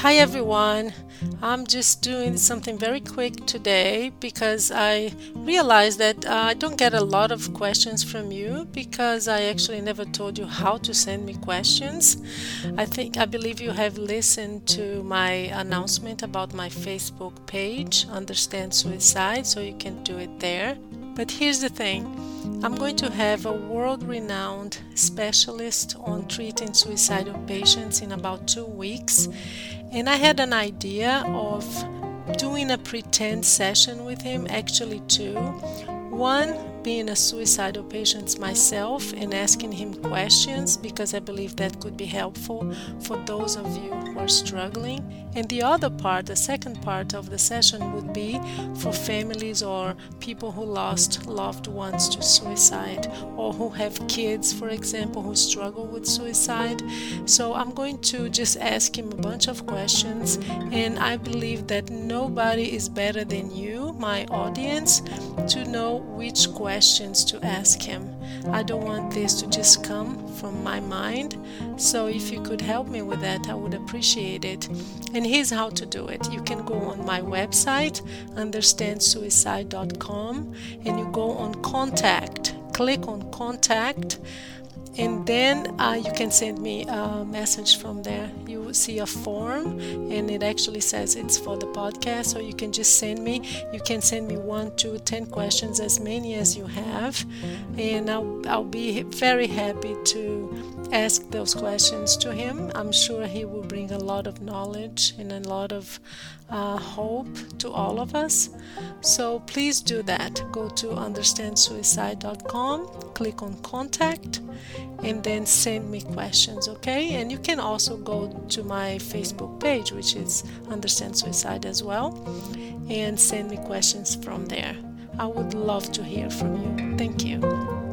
Hi everyone. I'm just doing something very quick today because I realized that uh, I don't get a lot of questions from you because I actually never told you how to send me questions. I think I believe you have listened to my announcement about my Facebook page, Understand Suicide, so you can do it there. But here's the thing I'm going to have a world renowned specialist on treating suicidal patients in about two weeks. And I had an idea of doing a pretend session with him, actually, two. One, being a suicidal patient myself and asking him questions because I believe that could be helpful for those of you who are struggling. And the other part, the second part of the session, would be for families or people who lost loved ones to suicide or who have kids, for example, who struggle with suicide. So I'm going to just ask him a bunch of questions, and I believe that nobody is better than you, my audience, to know which questions to ask him. I don't want this to just come from my mind. So if you could help me with that, I would appreciate it. And here's how to do it you can go on my website, understandsuicide.com, and you go on contact. Click on contact and then uh, you can send me a message from there. You will see a form and it actually says it's for the podcast so you can just send me you can send me one two ten questions as many as you have. And i'll, I'll be very happy to ask those questions to him. I'm sure he will bring a lot of knowledge and a lot of uh, hope to all of us. So please do that. Go to understandsuicide.com click on contact and then send me questions, okay? And you can also go to my Facebook page, which is Understand Suicide as well, and send me questions from there. I would love to hear from you. Thank you.